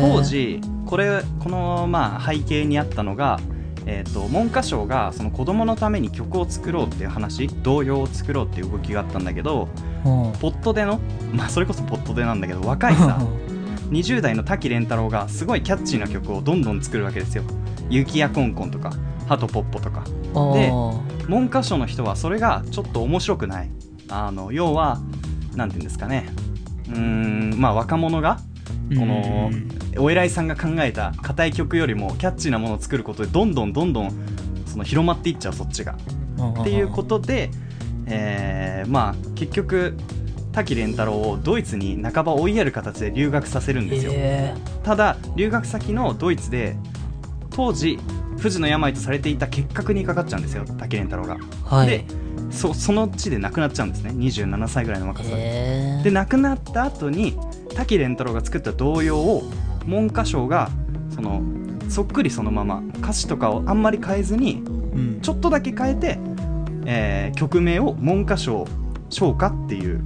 [SPEAKER 2] 当時これこのまあ背景にあったのが、えー、と文科省がその子供のために曲を作ろうっていう話童謡を作ろうっていう動きがあったんだけど
[SPEAKER 1] うん。
[SPEAKER 2] ポットでのまあそれこそポットでなんだけど若いさ20代の滝廉太郎がすごいキャッチーな曲をどんどん作るわけですよ「雪やコンコン」とか「ハトポッポ」とか。
[SPEAKER 1] お
[SPEAKER 2] で
[SPEAKER 1] ー。
[SPEAKER 2] 文科省の人はそれがちょっと面白くない。あの要はなんていうんですかね。うーんまあ若者がこの
[SPEAKER 1] うん
[SPEAKER 2] お偉いさんが考えた硬い曲よりもキャッチーなものを作ることでどんどんどんどんその広まっていっちゃうそっちが。っていうことで、えーまあ結局滝廉太郎をドイツに半ば追いやる形で留学させるんですよ、
[SPEAKER 1] へ
[SPEAKER 2] ただ留学先のドイツで当時不治の病とされていた結核にかかっちゃうんですよ滝廉太郎が、
[SPEAKER 1] ーはい。
[SPEAKER 2] でそその地で亡くなっちゃうんですね27歳ぐらいの若さで。で亡くなった後に滝廉太郎が作った童謡を文科省がそのそっくりそのまま歌詞とかをあんまり変えずに
[SPEAKER 1] うん。
[SPEAKER 2] ちょっとだけ変えて、えー曲名を文科省唱歌っていう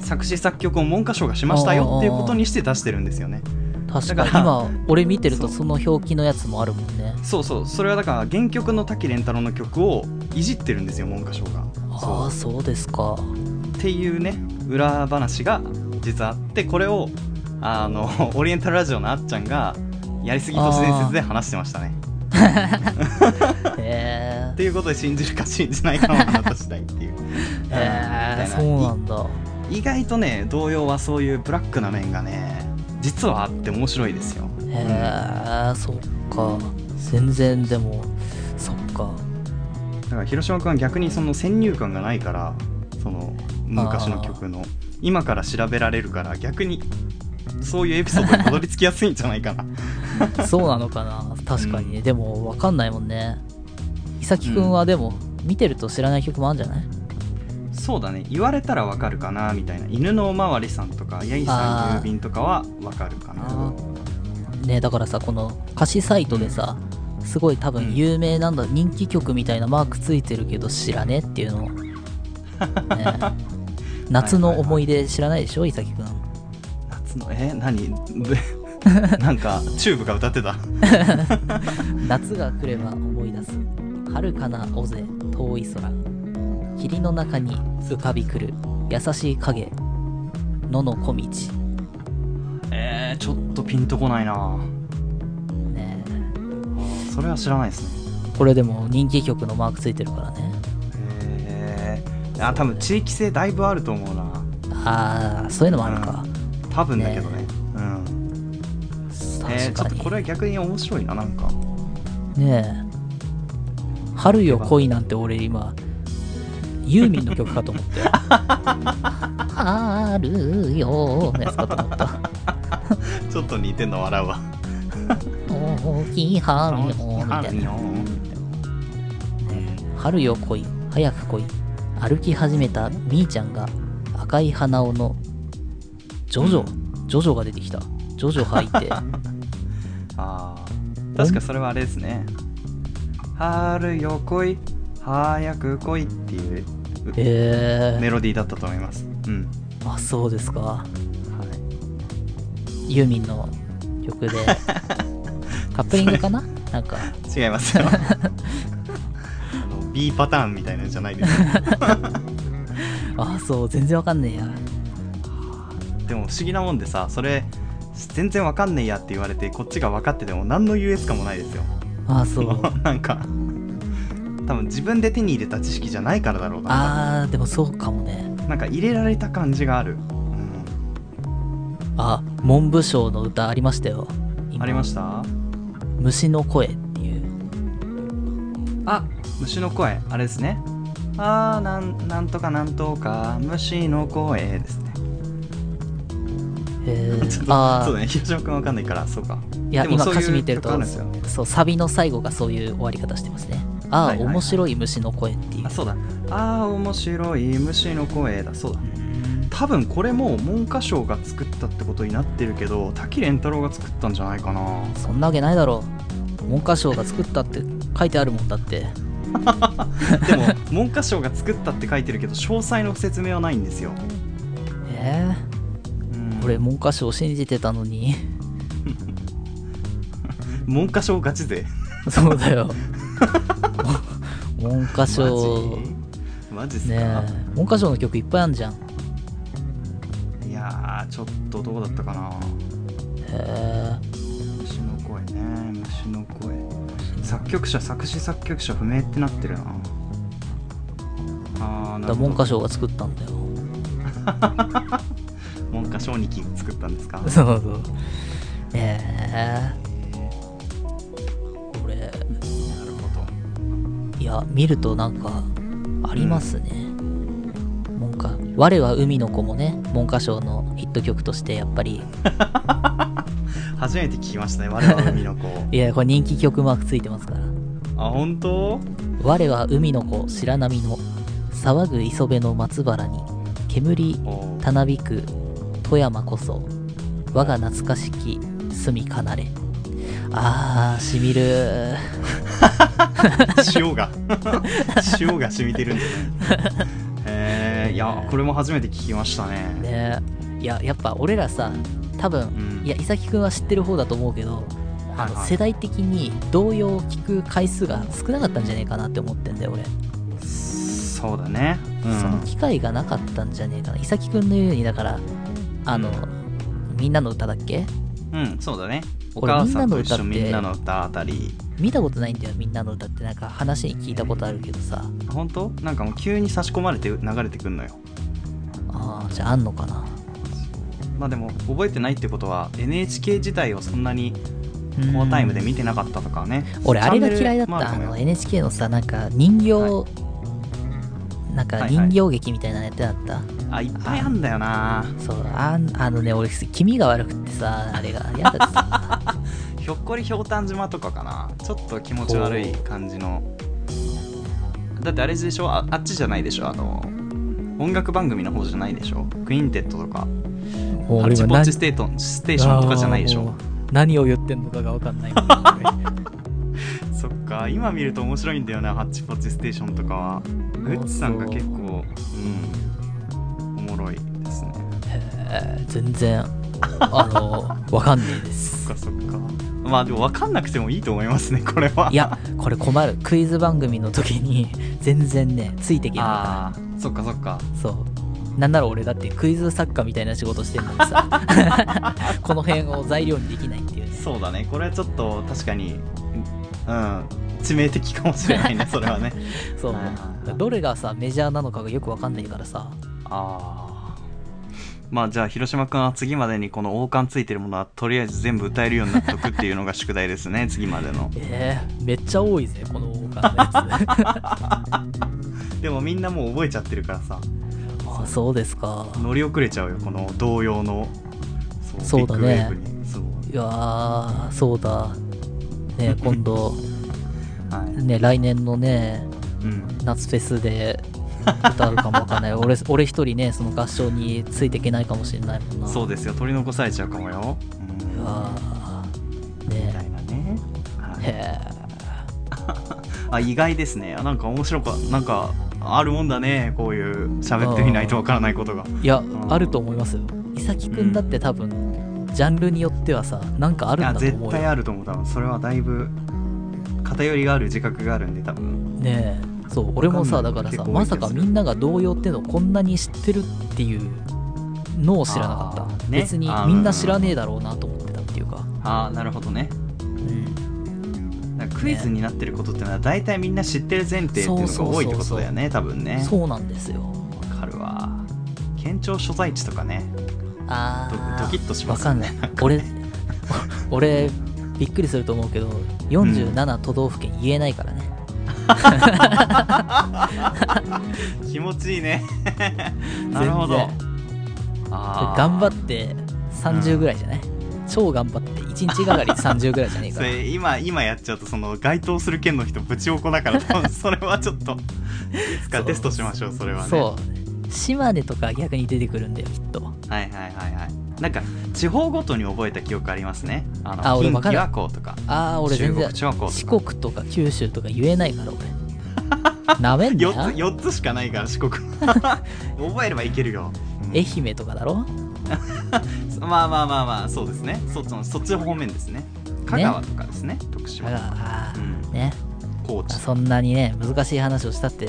[SPEAKER 2] 作詞作曲を文科省がしましたよっていうことにして出してるんですよね
[SPEAKER 1] 確かに。今俺見てると
[SPEAKER 2] そ
[SPEAKER 1] の表記のやつもあるもんね。
[SPEAKER 2] そうそう。それはだから原曲の滝廉太郎の曲をいじってるんですよ文科省が。
[SPEAKER 1] ああそう。ですか。
[SPEAKER 2] っていうね裏話が実はあってこれをあの オリエンタルラジオのあっちゃんがやりすぎ都市伝説で話してましたね。
[SPEAKER 1] へ
[SPEAKER 2] っていうことで信じるか信じないかの話したいっていう。
[SPEAKER 1] えへえ
[SPEAKER 2] みたいな
[SPEAKER 1] そうなんだ。
[SPEAKER 2] 意外とね童謡はそういうブラックな面がね実はあって面白いですよ。
[SPEAKER 1] へえそっか。全然でもそっか。
[SPEAKER 2] だから広島君は逆にその先入観がないからその昔の曲の。今から調べられるから逆にそういうエピソードにたどり着きやすいんじゃないかな。
[SPEAKER 1] そうなのかな。確かにね、でも分かんないもんね。伊崎くんはでも、見てると知らない曲もあるんじゃない？
[SPEAKER 2] そうだね。言われたらわかるかなみたいな。犬のおまわりさんとかヤギさん郵便とかはわかるかな。
[SPEAKER 1] ねだからさこの歌詞サイトでさすごい多分有名なんだ、人気曲みたいなマークついてるけど知らねえっていうのを、ね、夏の思い出知らないでしょ伊崎くん。
[SPEAKER 2] 夏のえ？何？ぶ なんかチューブが歌ってた。
[SPEAKER 1] 夏が来れば思い出す。遥かな尾瀬遠い空霧の中に浮かびくる優しい影。野の小道。
[SPEAKER 2] えー、ちょっとピンとこないな。
[SPEAKER 1] ね
[SPEAKER 2] あーそれは知らないですね。
[SPEAKER 1] これでも人気曲のマークついてるからね。
[SPEAKER 2] えー、あ多分地域性だいぶあると思うな。
[SPEAKER 1] ああそういうのもあるか、
[SPEAKER 2] 多分だけどね。うん。えー、ちょっと
[SPEAKER 1] 確かに、
[SPEAKER 2] これは逆に面白いななんか。
[SPEAKER 1] ねえ。春よ恋なんて俺今ユーミンの曲かと思って。春よのやつかと思った。
[SPEAKER 2] ちょっと似てんの笑うわ。
[SPEAKER 1] 大きい春よみたいな。春よ来い。早く来い。歩き始めたみーちゃんが赤い鼻緒のジョジョ、ジョジョが出てきた。ジョジョ吐いて。
[SPEAKER 2] ああ確かそれはあれですね「春よ来い。早く来い」っていう
[SPEAKER 1] へえ
[SPEAKER 2] メロディーだったと思います。うん。
[SPEAKER 1] あそうですか。
[SPEAKER 2] はい。
[SPEAKER 1] ユーミンの曲で。カップリングかな？なんか。
[SPEAKER 2] 違いますよ。あの B パターンみたいなのじゃないです。
[SPEAKER 1] あそう。全然わかんねえや。
[SPEAKER 2] でも不思議なもんでさそれ全然わかんねえやって言われてこっちが分かってても何の優越感もないですよ。
[SPEAKER 1] あそ う
[SPEAKER 2] なんか多分自分で手に入れた知識じゃないからだろうな。
[SPEAKER 1] あーでもそうかもね。
[SPEAKER 2] なんか入れられた感じがある、
[SPEAKER 1] あ文部省の歌ありましたよ。
[SPEAKER 2] ありました？
[SPEAKER 1] 虫の声っていう。
[SPEAKER 2] あ虫の声あれですね。あーなんなんとかなんとか虫の声ですね。
[SPEAKER 1] へ
[SPEAKER 2] ちょっ
[SPEAKER 1] ー
[SPEAKER 2] と
[SPEAKER 1] あー。
[SPEAKER 2] そうだね広島君わかんないからそうか。
[SPEAKER 1] いや今歌詞見てるとそうサビの最後がそういう終わり方してますねああ、
[SPEAKER 2] はいはいはい。
[SPEAKER 1] 面白い虫の声っていう。
[SPEAKER 2] あそうだ。あー面白い虫の声だ。そうだ。
[SPEAKER 1] うん。
[SPEAKER 2] 多分これも文科省が作ったってことになってるけど滝蓮太郎が作ったんじゃないかな。
[SPEAKER 1] そんなわけないだろう。文科省が作ったって書いてあるもんだって。
[SPEAKER 2] でも文科省が作ったって書いてるけど詳細の説明はないんですよ、
[SPEAKER 1] え
[SPEAKER 2] うん。
[SPEAKER 1] ー、俺文科省信じてたのに。
[SPEAKER 2] 文科省ガチ勢。
[SPEAKER 1] そうだよ 文科省。
[SPEAKER 2] マジ？っすか、
[SPEAKER 1] ねえ。文科省の曲いっぱいあんじゃん。へ
[SPEAKER 2] いやーちょっとどうだったかな。
[SPEAKER 1] え
[SPEAKER 2] 虫の声ね。虫の声。作曲者作詞作曲者不明ってなってるな。あーな
[SPEAKER 1] だ文科省が作ったんだよ。
[SPEAKER 2] 文科省2期作ったんですか？
[SPEAKER 1] そうそう。ええこや見るとなんかありますね、文科我は海の子もね文科省のヒット曲としてやっぱり。
[SPEAKER 2] 初めて聞きましたね我は海の子
[SPEAKER 1] いやこれ人気曲マークついてますから。
[SPEAKER 2] あ本当？
[SPEAKER 1] 我は海の子白波の騒ぐ磯辺の松原に煙たなびく富山こそ我が懐かしき住みかなれあーしみる。
[SPEAKER 2] 塩が。塩が染みてるんですねへえいやこれも初めて聞きましたね。
[SPEAKER 1] ね。いややっぱ俺らさ多分、
[SPEAKER 2] うん。
[SPEAKER 1] いや伊崎くんは知ってる方だと思うけど、あ
[SPEAKER 2] はいはい。
[SPEAKER 1] の世代的に童謡を聞く回数が少なかったんじゃねえかなって思ってんだよ俺、
[SPEAKER 2] そうだね。うん。
[SPEAKER 1] その機会がなかったんじゃねえかな。伊崎くんのようにだからあの、みんなの歌だっけ？
[SPEAKER 2] うんそうだねお
[SPEAKER 1] 俺
[SPEAKER 2] 母さんと
[SPEAKER 1] みんなの歌って
[SPEAKER 2] 一緒みんなの歌あたり。
[SPEAKER 1] 見たことないんだよみんなの歌って。なんか話に聞いたことあるけどさ。
[SPEAKER 2] 本当？なんかもう急に差し込まれて流れてくんのよ。
[SPEAKER 1] ああじゃああんのかな。
[SPEAKER 2] まあでも覚えてないってことは NHK 自体をそんなに
[SPEAKER 1] うん。
[SPEAKER 2] コアタイムで見てなかったとかね
[SPEAKER 1] 俺あれが嫌いだった。あの NHK のさなんか人形、
[SPEAKER 2] は
[SPEAKER 1] なんか
[SPEAKER 2] はいはい。
[SPEAKER 1] 人形劇みたいなのやってなかった、
[SPEAKER 2] あいっぱいあんだよな。
[SPEAKER 1] そうあんあのね俺気味が悪くってさあれが。嫌だってさ
[SPEAKER 2] ひょっこりひょうたん島とかかな。ちょっと気持ち悪い感じの。だってあれでしょ？ああっちじゃないでしょ？あの音楽番組の方じゃないでしょ？クインテットとか。ハッチポッ
[SPEAKER 1] 何
[SPEAKER 2] チステートステーションとかじゃないでしょ？
[SPEAKER 1] 何を言ってんのかが分かんない。
[SPEAKER 2] そっか今見ると面白いんだよなハッチポッチステーションとかは。グッチさんが結構うんおもろいですね。
[SPEAKER 1] へー全然あの分かんないです。
[SPEAKER 2] そっかそっかまあでも分かんなくてもいいと思いますねこれは。い
[SPEAKER 1] やこれ困る。クイズ番組の時に 全然ねついていけないか
[SPEAKER 2] あーそっかそっか。ら
[SPEAKER 1] そう。なんなら俺だってクイズ作家みたいな仕事してんのにさ。この辺を材料にできないっていうね。
[SPEAKER 2] そうだね。これはちょっと確かにうん致命的かもしれないねそれはね。
[SPEAKER 1] そう
[SPEAKER 2] はいはいはい
[SPEAKER 1] どれがさメジャーなのかがよく分かんないからさ。
[SPEAKER 2] ああまあじゃあ広島君は次までにこの王冠ついてるものはとりあえず全部歌えるようになっとくっていうのが宿題ですね 次までの。
[SPEAKER 1] えー、めっちゃ多いぜこの王冠のや
[SPEAKER 2] でもみんなもう覚えちゃってるからさ。
[SPEAKER 1] つあそうですか。
[SPEAKER 2] 乗り遅れちゃうよこの童謡の
[SPEAKER 1] そうだね。いやーそうだ。ね 今度
[SPEAKER 2] はい。
[SPEAKER 1] ね来年のね
[SPEAKER 2] うん。
[SPEAKER 1] 夏フェスで歌うかもわかんない。俺俺一人ねその合唱についていけないかもしれないもんな。
[SPEAKER 2] そうですよ。取り残されちゃうかもよ、うん
[SPEAKER 1] うわー
[SPEAKER 2] み
[SPEAKER 1] ね
[SPEAKER 2] たいなね、はい。
[SPEAKER 1] へえ
[SPEAKER 2] あ意外ですね。あなんか面白かなんかあるもんだね。こういう喋ってみないとわからないことが。
[SPEAKER 1] いや
[SPEAKER 2] ん
[SPEAKER 1] あると思います。よ伊崎くんだって多分ジャンルによってはさなんかあるんだと思うよ。
[SPEAKER 2] 対あると思う。多分それはだいぶ偏りがある自覚があるんで多分。
[SPEAKER 1] ねえそう俺もさだからさまさかみんなが童謡ってのをこんなに知ってるっていうのを知らなかった、
[SPEAKER 2] ね。
[SPEAKER 1] 別に
[SPEAKER 2] あー
[SPEAKER 1] みんな知らねえだろうなと思ってたっていうか。
[SPEAKER 2] ああなるほどね。
[SPEAKER 1] うん。
[SPEAKER 2] だからクイズになってることってのは大体みんな知ってる前提っていうのが多いってことだよね多分ね。
[SPEAKER 1] そうなんですよ。
[SPEAKER 2] わかるわ。県庁所在地とかね。
[SPEAKER 1] ああ
[SPEAKER 2] ドドキッとします
[SPEAKER 1] わかんない。俺 俺びっくりすると思うけど47都道府県言えないからね、
[SPEAKER 2] 気持ちいいね。なるほど。
[SPEAKER 1] 頑張って30ぐらいじゃない、超頑張って1日がかり30ぐらいじゃねえ
[SPEAKER 2] そ
[SPEAKER 1] か
[SPEAKER 2] 今今やっちゃうとその該当する県の人ぶちおこだから多分それはちょっといつかテストしましょうそれはね。
[SPEAKER 1] そう。島根とか逆に出てくるんだよきっと。
[SPEAKER 2] はいはいはいはいなんか地方ごとに覚えた記憶ありますね。あの
[SPEAKER 1] あ俺わかる
[SPEAKER 2] 近畿はこうとか
[SPEAKER 1] ああ俺全然
[SPEAKER 2] 中国地はこうとか。
[SPEAKER 1] 四国とか九州とか言えないから俺。なめんな。よ
[SPEAKER 2] 4つ四つしかないから四国。覚えればいけるよ、うん。
[SPEAKER 1] 愛媛とかだろ？
[SPEAKER 2] まあまあまあまあそうですね。そっちのそっち方面ですね。香川とかですね徳島。
[SPEAKER 1] だからあ
[SPEAKER 2] うん。
[SPEAKER 1] ーね。
[SPEAKER 2] 高知。
[SPEAKER 1] そんなにね難しい話をしたって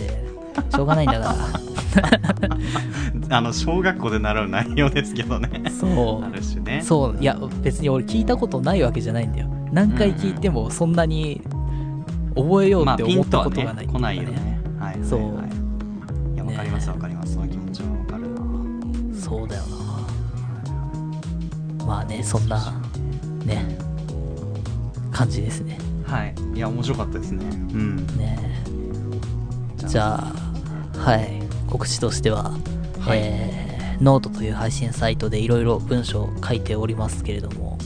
[SPEAKER 1] しょうがないんだか
[SPEAKER 2] あの小学校で習う内容ですけどね。
[SPEAKER 1] らそ
[SPEAKER 2] ある種ね。
[SPEAKER 1] うそう。いや別に俺聞いたことないわけじゃないんだよ。何回聞いてもそんなに覚えよう
[SPEAKER 2] まあ
[SPEAKER 1] って思ったことがないっていうか
[SPEAKER 2] 来ないよね。はいはいはい。
[SPEAKER 1] そう。
[SPEAKER 2] いやわかりますわかります。その気持ちはわかるな。
[SPEAKER 1] そうだよな。まあねそんなね感じですね。
[SPEAKER 2] はい。いや面白かったですね。うん。
[SPEAKER 1] ねじゃあはい。告知としては、
[SPEAKER 2] はい。
[SPEAKER 1] えーノートという配信サイトでいろいろ文章を書いておりますけれども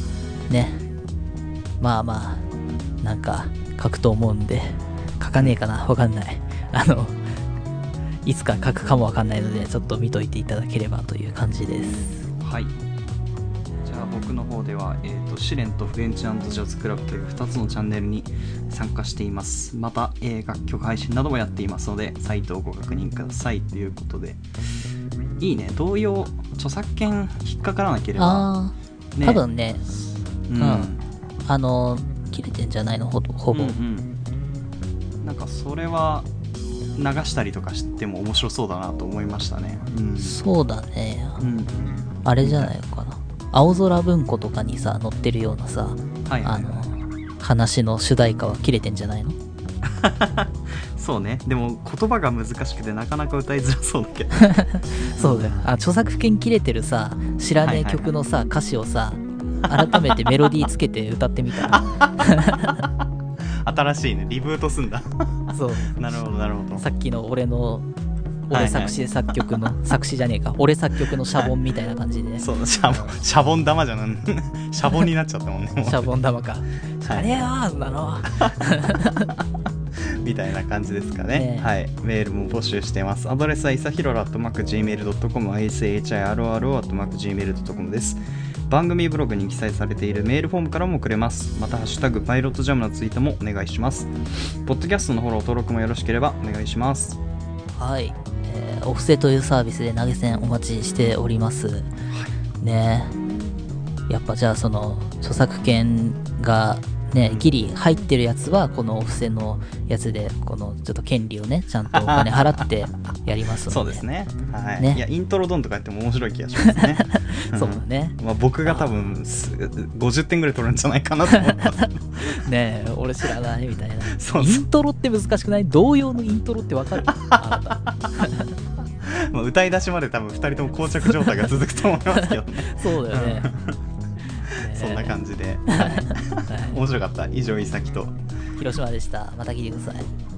[SPEAKER 1] ね。まあまあなんか書くと思うんで書かねえかな？わかんない。あのいつか書くかもわかんないのでちょっと見といていただければという感じです。
[SPEAKER 2] はい。じゃあ僕の方では、えー、と試練とフレンチジャズクラブという2つのチャンネルに参加しています。また、えー楽曲配信などもやっていますのでサイトをご確認ください。ということでいいね。同様著作権引っかからなければ。ね。
[SPEAKER 1] 多分ね。
[SPEAKER 2] うん、
[SPEAKER 1] うん。あの切れてんじゃないの？ほぼほぼ、
[SPEAKER 2] うんうん。なんかそれは流したりとかしても面白そうだなと思いましたね。うん、
[SPEAKER 1] そうだね。
[SPEAKER 2] うん、
[SPEAKER 1] あれじゃないのかな。青空文庫とかにさ載ってるようなさ
[SPEAKER 2] はいはい、
[SPEAKER 1] あの話の主題歌は切れてんじゃないの？
[SPEAKER 2] そうね。でも言葉が難しくてなかなか歌いづらそうだけど。
[SPEAKER 1] そうだよ。あ著作権切れてるさ知らねえ曲のさ歌詞をさ改めてメロディーつけて歌ってみたら。
[SPEAKER 2] 新しいね。リブートすんだ。
[SPEAKER 1] そう。
[SPEAKER 2] なるほどなるほど。
[SPEAKER 1] さっきの俺の
[SPEAKER 2] はいはい。
[SPEAKER 1] 俺作詞作曲の、作詞じゃねえか。俺作曲のシャボンみたいな感じで、ね
[SPEAKER 2] そうシャボンシャボン玉じゃん。シャボンになっちゃったもんね
[SPEAKER 1] シャボン玉か。知らねえよそんなの
[SPEAKER 2] みたいな感じですかね。
[SPEAKER 1] ね。
[SPEAKER 2] はい。メールも募集しています。アドレスはいさひろら .gmail.com ishiro.gmail.com です。番組ブログに記載されているメールフォームからも送れます。またハッシュタグパイロットジャムのツイートもお願いします。ポッドキャストのフォロー登録もよろしければお願いします。
[SPEAKER 1] はい、えーお布施というサービスで投げ銭お待ちしております。ね。やっぱじゃあその著作権がね、ギリ入ってるやつはこのお布施のやつでこのちょっと権利をねちゃんとお金払ってやりますので。
[SPEAKER 2] そうですね。はい。
[SPEAKER 1] ね。
[SPEAKER 2] いやイントロドンとかやっても面白い気がしますね。
[SPEAKER 1] そうだね。
[SPEAKER 2] まあ、僕が多分す50点ぐらい取るんじゃないかなと思います。
[SPEAKER 1] ねえ俺知らないみたいな。
[SPEAKER 2] そうそう。
[SPEAKER 1] イントロって難しくない？同様のイントロってわかる？
[SPEAKER 2] まあ歌い出しまで多分2人とも膠着状態が続くと思いますけどね。
[SPEAKER 1] そうだよね
[SPEAKER 2] そんな感じで、
[SPEAKER 1] はい。
[SPEAKER 2] 面白かった。以上いさきと。
[SPEAKER 1] 広島でした。また聞いてください